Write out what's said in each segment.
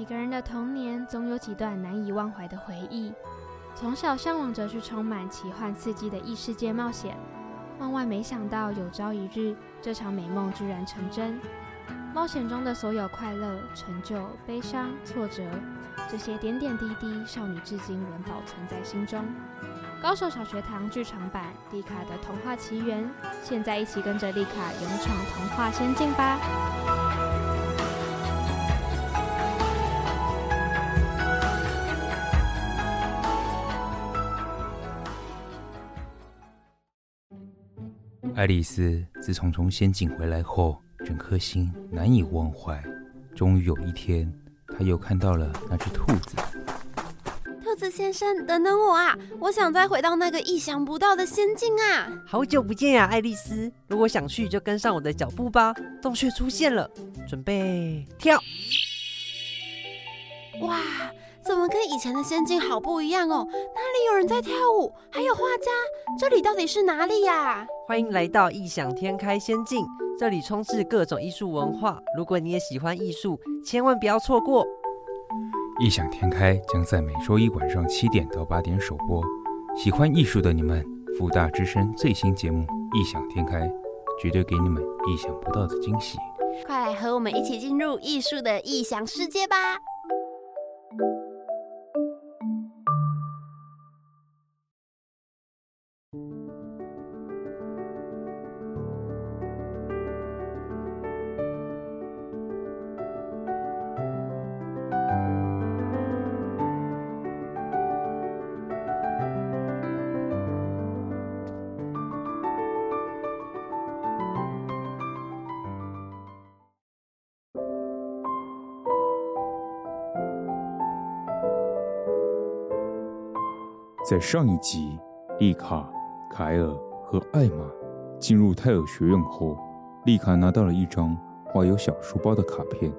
每个人的童年总有几段难以忘怀的回忆。从小向往着去充满奇幻刺激的异世界冒险，万万没想到有朝一日，这场美梦居然成真。冒险中的所有快乐、成就、悲伤、挫折，这些点点滴滴，少女至今仍保存在心中。高手小学堂剧场版《丽卡的童话奇缘》，现在一起跟着丽卡勇闯童话仙境吧！爱丽丝自从从仙境回来后，整颗心难以忘怀。终于有一天，她又看到了那只兔子。兔子先生，等等我啊！我想再回到那个意想不到的仙境啊！好久不见呀，爱丽丝！如果想去，就跟上我的脚步吧。洞穴出现了，准备跳！哇！怎么跟以前的仙境好不一样哦？哪里有人在跳舞？还有画家？这里到底是哪里呀？欢迎来到异想天开仙境，这里充斥各种艺术文化。如果你也喜欢艺术，千万不要错过。异想天开将在每周一晚上七点到八点首播。喜欢艺术的你们，福大之声最新节目《异想天开》，绝对给你们意想不到的惊喜。快来和我们一起进入艺术的异想世界吧！在上一集，丽卡、凯尔和艾玛进入泰尔学院后，丽卡拿到了一张画有小书包的卡片，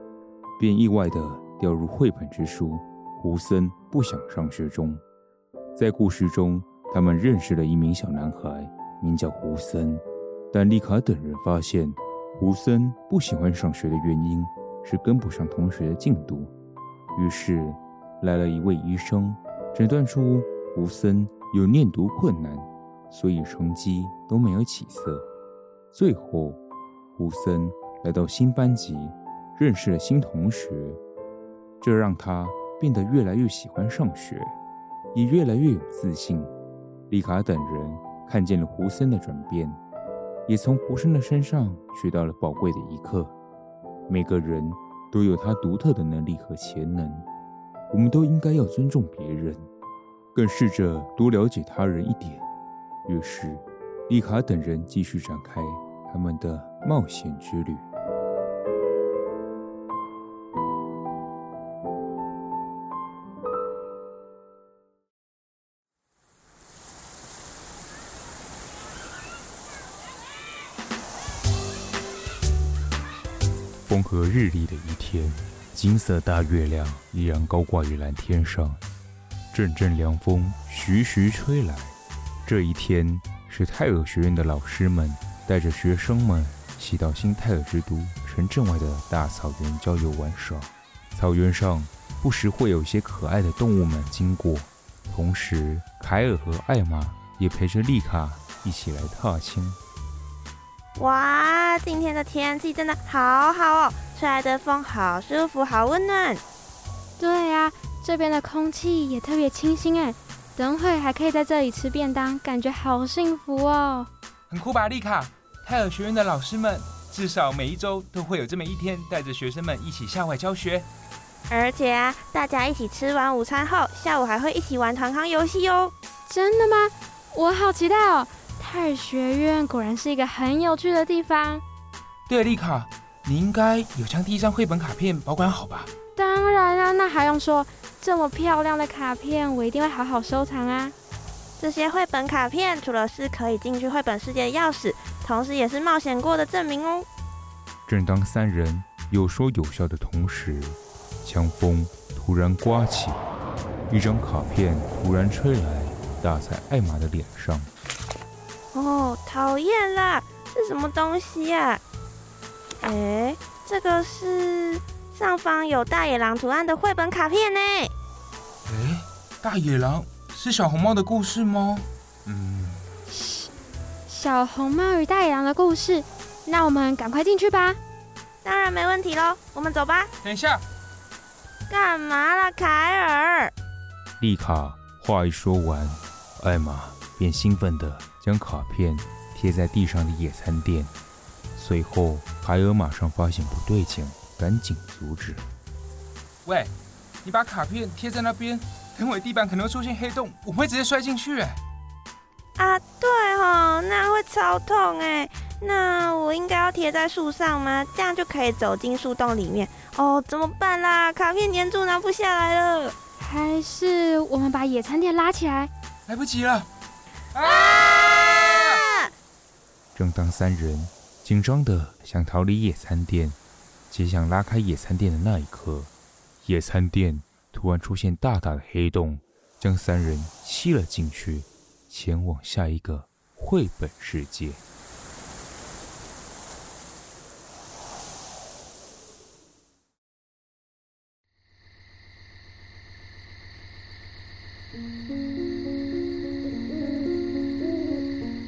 便意外地掉入绘本之书《胡森不想上学》中。在故事中，他们认识了一名小男孩，名叫胡森。但丽卡等人发现，胡森不喜欢上学的原因是跟不上同学的进度。于是，来了一位医生，诊断出。胡森有念读困难，所以成绩都没有起色。最后，胡森来到新班级，认识了新同学，这让他变得越来越喜欢上学，也越来越有自信。丽卡等人看见了胡森的转变，也从胡森的身上学到了宝贵的一课：每个人都有他独特的能力和潜能，我们都应该要尊重别人。更试着多了解他人一点。于是，丽卡等人继续展开他们的冒险之旅。风和日丽的一天，金色大月亮依然高挂于蓝天上。阵阵凉风徐徐吹来，这一天是泰尔学院的老师们带着学生们骑到新泰尔之都城镇外的大草原郊游玩耍。草原上不时会有些可爱的动物们经过，同时凯尔和艾玛也陪着丽卡一起来踏青。哇，今天的天气真的好好哦，吹来的风好舒服，好温暖。对呀。这边的空气也特别清新哎，等会还可以在这里吃便当，感觉好幸福哦！很酷吧，丽卡？泰尔学院的老师们至少每一周都会有这么一天，带着学生们一起校外教学。而且啊，大家一起吃完午餐后，下午还会一起玩团康游戏哦。真的吗？我好期待哦！泰尔学院果然是一个很有趣的地方。对，丽卡，你应该有将第一张绘本卡片保管好吧？当然啊，那还用说？这么漂亮的卡片，我一定会好好收藏啊！这些绘本卡片除了是可以进去绘本世界的钥匙，同时也是冒险过的证明哦。正当三人有说有笑的同时，强风突然刮起，一张卡片突然吹来，打在艾玛的脸上。哦，讨厌啦！是什么东西呀？哎，这个是。上方有大野狼图案的绘本卡片呢。哎，大野狼是小红帽的故事吗？嗯，小红帽与大野狼的故事，那我们赶快进去吧。当然没问题喽，我们走吧。等一下，干嘛啦，凯尔？丽卡话一说完，艾玛便兴奋地将卡片贴在地上的野餐垫。随后，凯尔马上发现不对劲，赶紧阻止。喂，你把卡片贴在那边，等会地板可能会出现黑洞，我会直接摔进去。哎，啊，对哦，那会超痛哎。那我应该要贴在树上吗？这样就可以走进树洞里面哦。怎么办啦？卡片粘住拿不下来了。还是我们把野餐垫拉起来？来不及了！啊！正当三人紧张的想逃离野餐垫，即将拉开野餐垫的那一刻，野餐垫突然出现大大的黑洞，将三人吸了进去，前往下一个绘本世界。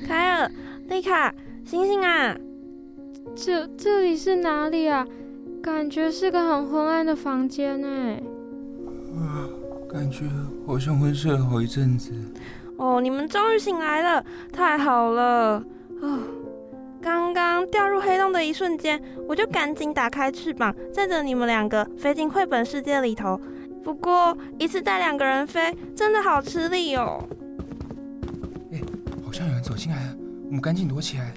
凯尔丽卡，醒醒啊！这这里是哪里啊？感觉是个很昏暗的房间呢。啊，感觉好像昏睡了好一阵子。哦，你们终于醒来了，太好了！哦，刚刚掉入黑洞的一瞬间，我就赶紧打开翅膀，载着你们两个飞进绘本世界里头。不过一次带两个人飞，真的好吃力哦。哎，好像有人走进来了。我们赶紧躲起来。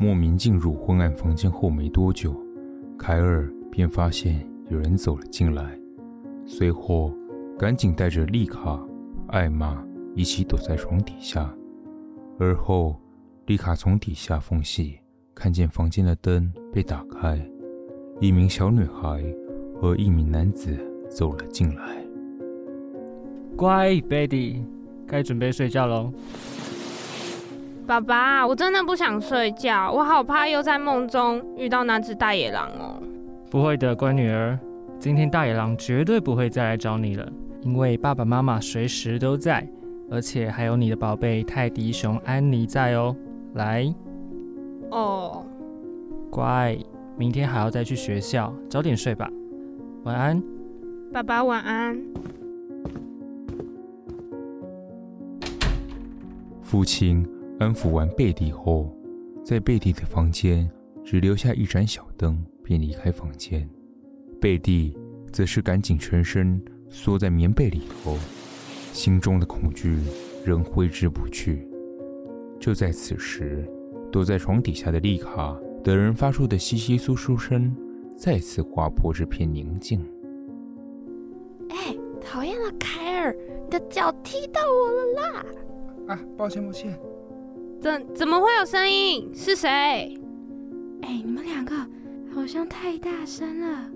莫名进入昏暗房间后没多久，凯尔便发现有人走了进来，随后赶紧带着丽卡、艾玛一起躲在床底下。而后，丽卡从底下缝隙看见房间的灯被打开，一名小女孩和一名男子走了进来。乖，Betty。该准备睡觉喽，爸爸，我真的不想睡觉，我好怕又在梦中遇到那只大野狼哦。不会的，乖女儿，今天大野狼绝对不会再来找你了，因为爸爸妈妈随时都在，而且还有你的宝贝泰迪熊安妮在哦。来，哦，乖，明天还要再去学校，早点睡吧，晚安，爸爸晚安。父亲安抚完贝蒂后，在贝蒂的房间只留下一盏小灯，便离开房间。贝蒂则是赶紧全身缩在棉被里头，心中的恐惧仍挥之不去。就在此时，躲在床底下的丽卡等人发出的窸窸窣窣声，再次划破这片宁静。哎，讨厌了，凯尔，你的脚踢到我了啦！啊，抱歉抱歉，怎怎么会有声音？是谁？哎，你们两个好像太大声了。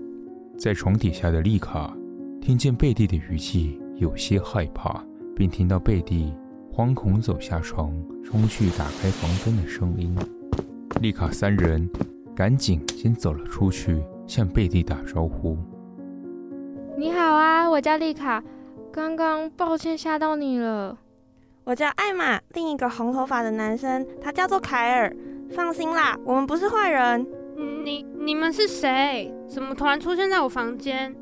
在床底下的丽卡听见贝蒂的语气有些害怕，并听到贝蒂惶恐走下床，冲去打开房灯的声音。丽卡三人赶紧先走了出去，向贝蒂打招呼：“你好啊，我叫丽卡，刚刚抱歉吓到你了。”我叫艾玛，另一个红头发的男生，他叫做凯尔。放心啦，我们不是坏人。你你们是谁？怎么突然出现在我房间？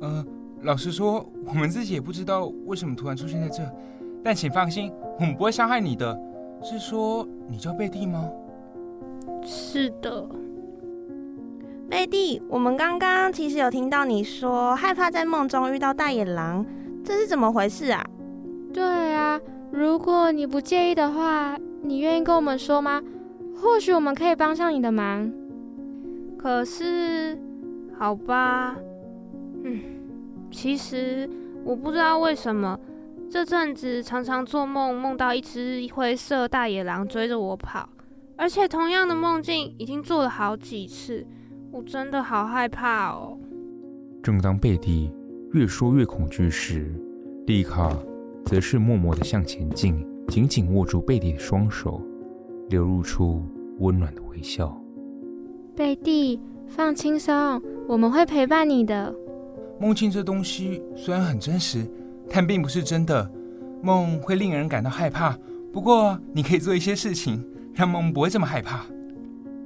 呃，老实说，我们自己也不知道为什么突然出现在这。但请放心，我们不会伤害你的。是说你叫贝蒂吗？是的，贝蒂。我们刚刚其实有听到你说害怕在梦中遇到大野狼，这是怎么回事啊？对啊，如果你不介意的话，你愿意跟我们说吗？或许我们可以帮上你的忙。可是，好吧，嗯，其实我不知道为什么这阵子常常做梦，梦到一只灰色大野狼追着我跑，而且同样的梦境已经做了好几次，我真的好害怕哦。正当贝蒂越说越恐惧时，丽卡。则是默默地向前进，紧紧握住贝蒂的双手，流露出温暖的微笑。贝蒂，放轻松，我们会陪伴你的。梦境这东西虽然很真实，但并不是真的。梦会令人感到害怕，不过你可以做一些事情，让梦不会这么害怕。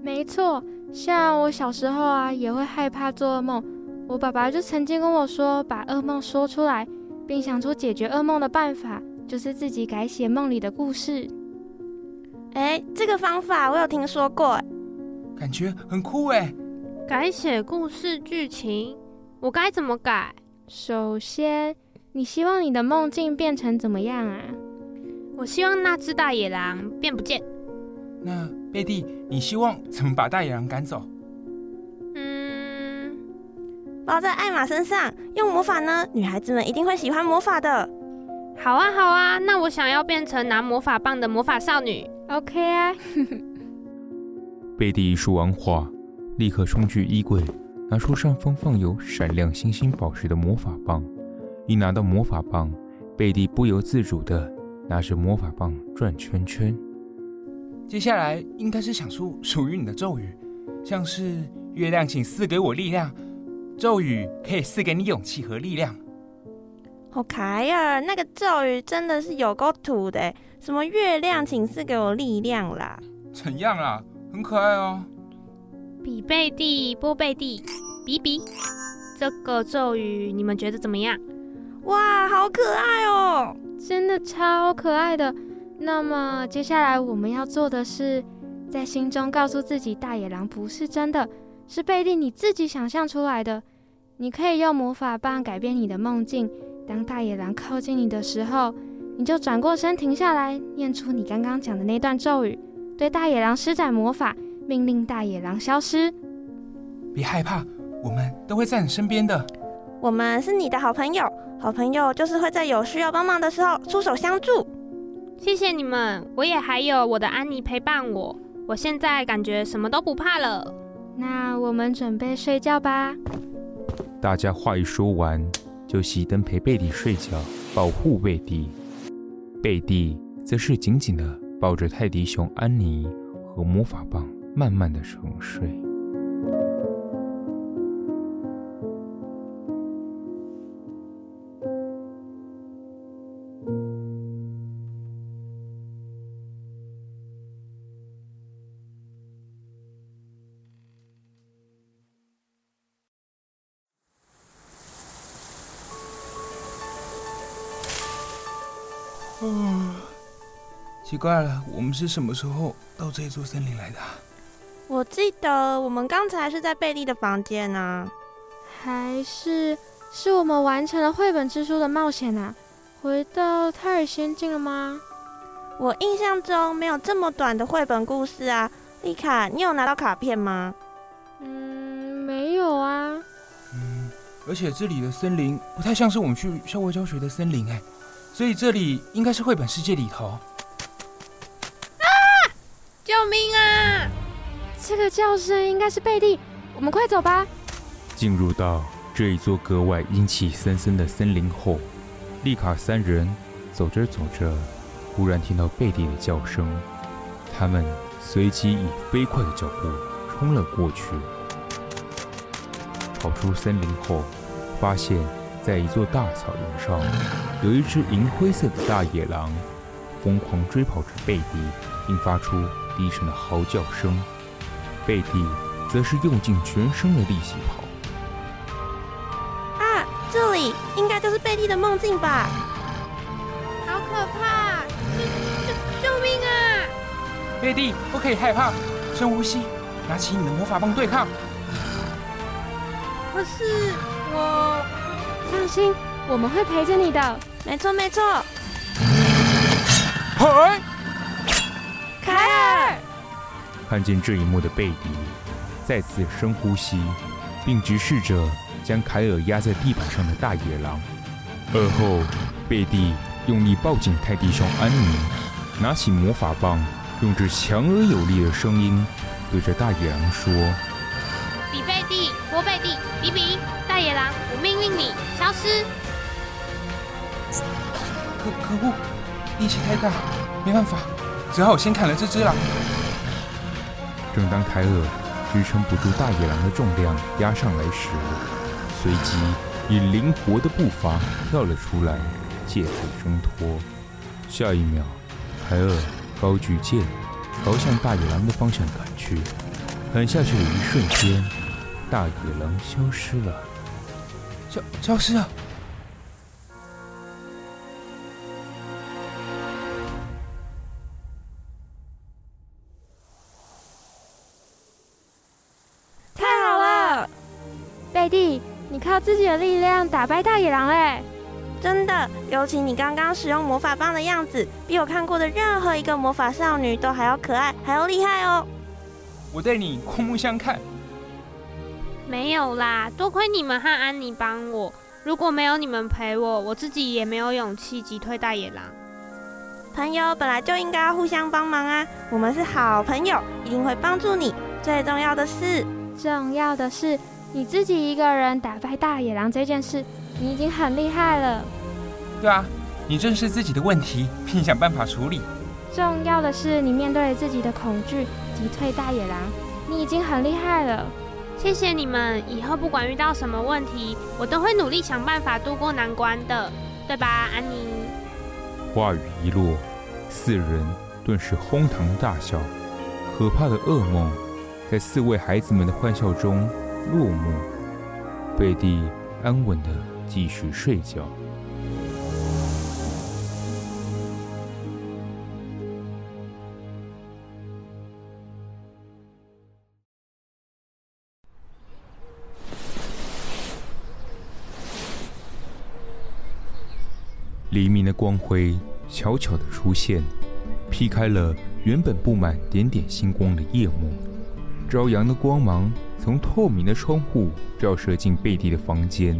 没错，像我小时候啊，也会害怕做噩梦。我爸爸就曾经跟我说，把噩梦说出来，并想出解决噩梦的办法，就是自己改写梦里的故事。哎，这个方法我有听说过，感觉很酷哎。改写故事剧情，我该怎么改？首先，你希望你的梦境变成怎么样啊？我希望那只大野狼变不见。那贝蒂，你希望怎么把大野狼赶走？包在艾玛身上，用魔法呢？女孩子们一定会喜欢魔法的。好啊，好啊，那我想要变成拿魔法棒的魔法少女。OK 啊。贝蒂一说完话，立刻冲去衣柜，拿出上方放有闪亮星星宝石的魔法棒。一拿到魔法棒，贝蒂不由自主的拿着魔法棒转圈圈。接下来应该是想出属于你的咒语，像是“月亮，请赐给我力量”。咒语可以赐给你勇气和力量。哦，凯尔，那个咒语真的是有够土的，什么月亮，请赐给我力量啦？怎样啊？很可爱哦。比贝蒂，波贝蒂，比比，这个咒语你们觉得怎么样？哇，好可爱哦，真的超可爱的。那么接下来我们要做的是，在心中告诉自己，大野狼不是真的。是贝蒂你自己想象出来的。你可以用魔法棒改变你的梦境。当大野狼靠近你的时候，你就转过身停下来，念出你刚刚讲的那段咒语，对大野狼施展魔法，命令大野狼消失。别害怕，我们都会在你身边的。我们是你的好朋友，好朋友就是会在有需要帮忙的时候出手相助。谢谢你们，我也还有我的安妮陪伴我。我现在感觉什么都不怕了。那我们准备睡觉吧。大家话一说完，就熄灯陪贝蒂睡觉，保护贝蒂。贝蒂则是紧紧的抱着泰迪熊安妮和魔法棒，慢慢的沉睡。怪了，我们是什么时候到这座森林来的？我记得我们刚才是在贝利的房间啊，还是是我们完成了绘本之书的冒险啊？回到泰尔仙境了吗？我印象中没有这么短的绘本故事啊。丽卡，你有拿到卡片吗？嗯，没有啊。嗯，而且这里的森林不太像是我们去校外教学的森林哎。所以这里应该是绘本世界里头。救命啊！这个叫声应该是贝蒂，我们快走吧。进入到这一座格外阴气森森的森林后，丽卡三人走着走着，忽然听到贝蒂的叫声，他们随即以飞快的脚步冲了过去。跑出森林后，发现。在一座大草原上，有一只银灰色的大野狼，疯狂追跑着贝蒂，并发出低沉的嚎叫声。贝蒂则是用尽全身的力气跑。啊，这里应该就是贝蒂的梦境吧？好可怕！救救救命啊！贝蒂，不可以害怕，深呼吸，拿起你的魔法棒对抗。可是我。放心，我们会陪着你的。没错，没错。嗨，凯尔！看见这一幕的贝蒂再次深呼吸，并直视着将凯尔压在地板上的大野狼。而后，贝蒂用力抱紧泰迪熊安妮，拿起魔法棒，用着强而有力的声音对着大野狼说：“比贝蒂，波贝蒂，比比。”大野狼，我命令你消失！可可恶，力气太大，没办法，只好先砍了这只狼。正当凯尔支撑不住大野狼的重量压上来时，随即以灵活的步伐跳了出来，借此挣脱。下一秒，凯尔高举剑，朝向大野狼的方向砍去。砍下去的一瞬间，大野狼消失了，消消失了。贝蒂，你靠自己的力量打败大野狼嘞！真的，尤其你刚刚使用魔法棒的样子，比我看过的任何一个魔法少女都还要可爱，还要厉害哦！我对你刮目相看。没有啦，多亏你们和安妮帮我，如果没有你们陪我，我自己也没有勇气击退大野狼。朋友本来就应该要互相帮忙啊！我们是好朋友，一定会帮助你。最重要的是，重要的是。你自己一个人打败大野狼这件事，你已经很厉害了。对啊，你正视自己的问题，并想办法处理。重要的是，你面对自己的恐惧，击退大野狼，你已经很厉害了。谢谢你们，以后不管遇到什么问题，我都会努力想办法度过难关的，对吧，安妮？话语一落，四人顿时哄堂大笑，可怕的噩梦在四位孩子们的欢笑中落幕，贝蒂安稳的继续睡觉。黎明的光辉悄悄的出现，劈开了原本布满点点星光的夜幕，朝阳的光芒。从透明的窗户照射进贝蒂的房间，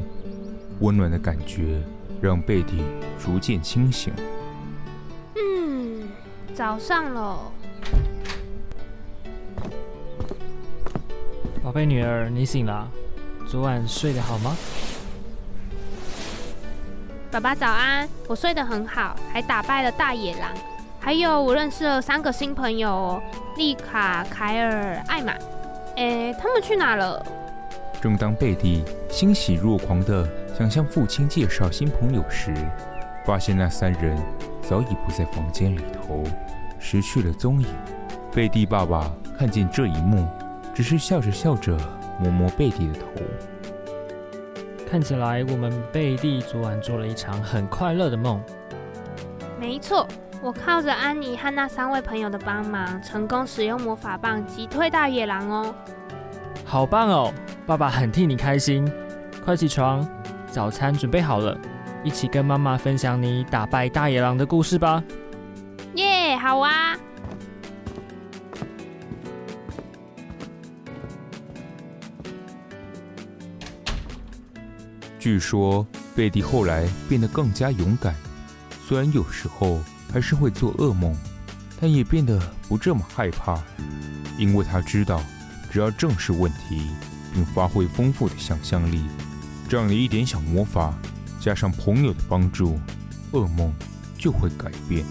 温暖的感觉让贝蒂逐渐清醒。嗯，早上喽。宝贝女儿，你醒了？昨晚睡得好吗？爸爸早安，我睡得很好，还打败了大野狼，还有我认识了三个新朋友哦，丽卡、凯尔、艾玛。诶，他们去哪了？正当贝蒂欣喜若狂地想向父亲介绍新朋友时，发现那三人早已不在房间里头，失去了踪影。贝蒂爸爸看见这一幕，只是笑着笑着摸摸贝蒂的头。看起来我们贝蒂昨晚做了一场很快乐的梦。没错。我靠着安妮和那三位朋友的帮忙，成功使用魔法棒击退大野狼哦！好棒哦！爸爸很替你开心。快起床，早餐准备好了，一起跟妈妈分享你打败大野狼的故事吧！耶，好啊！据说贝蒂后来变得更加勇敢，虽然有时候。还是会做噩梦，但也变得不这么害怕，因为他知道，只要正视问题，并发挥丰富的想象力，这样的一点小魔法，加上朋友的帮助，噩梦就会改变。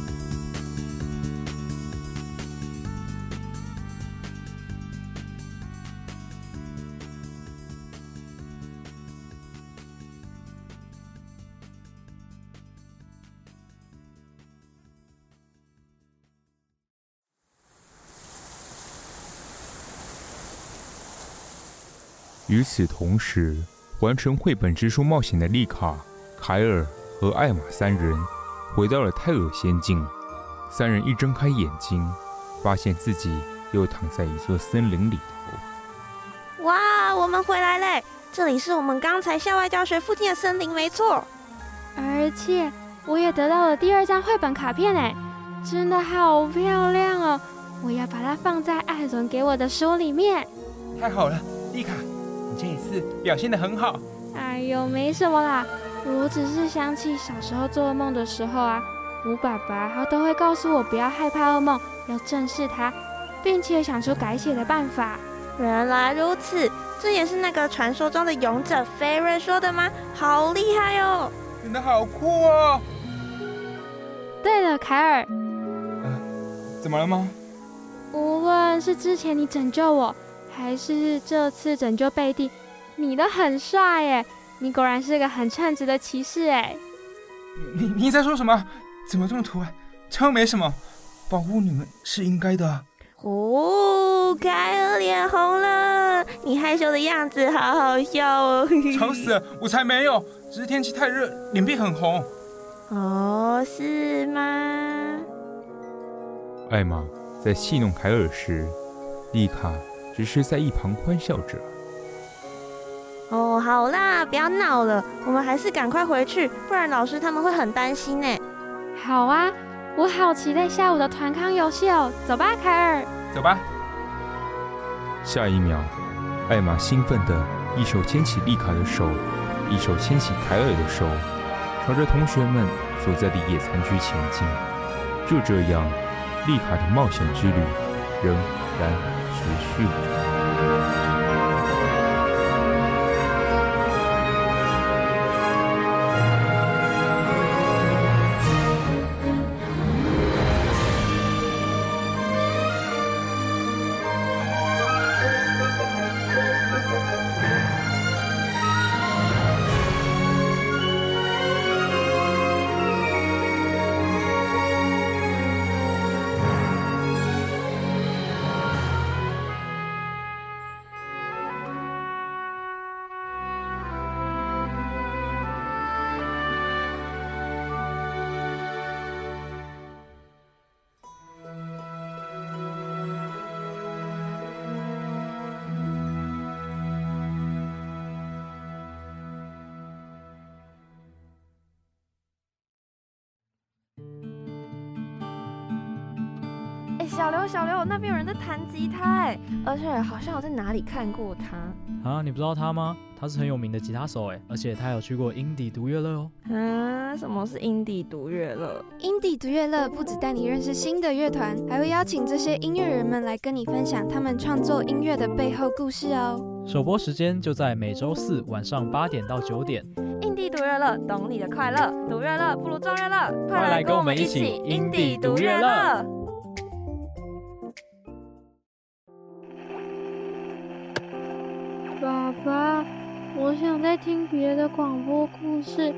与此同时，完成绘本之书冒险的丽卡、凯尔和艾玛三人回到了泰尔仙境。三人一睁开眼睛，发现自己又躺在一座森林里头。哇，我们回来嘞！这里是我们刚才校外教学附近的森林，没错。而且我也得到了第二张绘本卡片，哎，真的好漂亮哦！我要把它放在艾伦给我的书里面。太好了，丽卡。这一次表现的很好。哎呦，没什么啦，我只是想起小时候做噩梦的时候啊，吴爸爸他都会告诉我不要害怕噩梦，要正视它，并且想出改写的办法。原来如此，这也是那个传说中的勇者菲瑞说的吗？好厉害哦！真的好酷哦！对了，凯尔，呃，怎么了吗？无论是之前你拯救我。还是这次拯救贝蒂，你的很帅耶！你果然是个很称职的骑士哎！你你在说什么？怎么这么突然？这又没什么，保护你们是应该的。哦，凯尔脸红了，你害羞的样子好好笑哦！吵死了，我才没有，只是天气太热，脸皮很红。哦，是吗？艾玛在戏弄凯尔时，丽卡只是在一旁欢笑着。哦，好啦，不要闹了，我们还是赶快回去，不然老师他们会很担心呢。好啊。我好期待下午的团康游戏哦！走吧，凯尔。走吧。下一秒，艾玛兴奋的一手牵起丽卡的手，一手牵起凯尔的手，朝着同学们所在的野餐区前进。就这样，丽卡的冒险之旅仍然持续。小刘，小刘，那边有人在弹吉他哎，而且好像我在哪里看过他啊？你不知道他吗？他是很有名的吉他手哎，而且他有去过英迪独乐乐哦。啊？什么是英迪独乐乐？英迪独乐乐不只带你认识新的乐团，还会邀请这些音乐人们来跟你分享他们创作音乐的背后故事哦。首播时间就在每周四晚上八点到九点。英迪独乐乐，懂你的快乐，独乐乐不如众乐乐，快来跟我们一起英迪独乐乐。我想再听别的广播故事，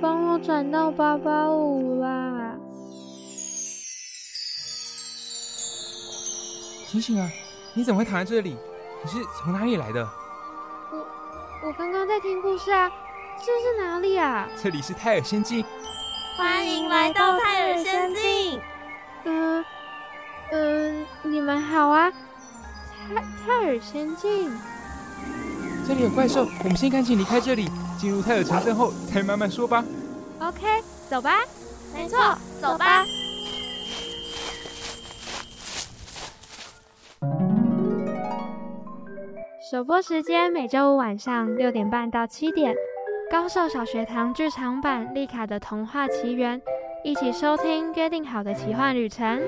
帮我转到八八五啦！醒醒啊！你怎么会躺在这里？你是从哪里来的？我我刚刚在听故事啊！这是哪里啊？这里是泰尔仙境。欢迎来到泰尔仙境。嗯嗯，你们好啊！泰泰尔仙境。这里有怪兽，我们先赶紧离开这里，进入泰尔城镇后再慢慢说吧。OK，走吧。没错，走吧。首播时间每周五晚上六点半到七点，高兽小学堂剧场版《丽卡的童话奇缘》，一起收听约定好的奇幻旅程。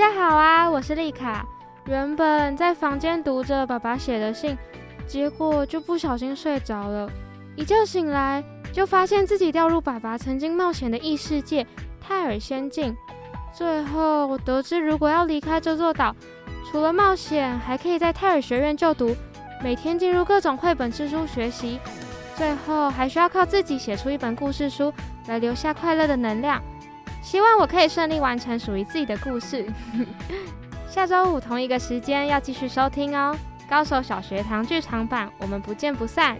大家好啊，我是丽卡。原本在房间读着爸爸写的信，结果就不小心睡着了。一觉醒来，就发现自己掉入爸爸曾经冒险的异世界泰尔仙境。最后我得知，如果要离开这座岛，除了冒险，还可以在泰尔学院就读，每天进入各种绘本之书学习。最后还需要靠自己写出一本故事书，来留下快乐的能量。希望我可以顺利完成属于自己的故事。下周五同一个时间要继续收听哦，《高手小学堂剧场版》，我们不见不散。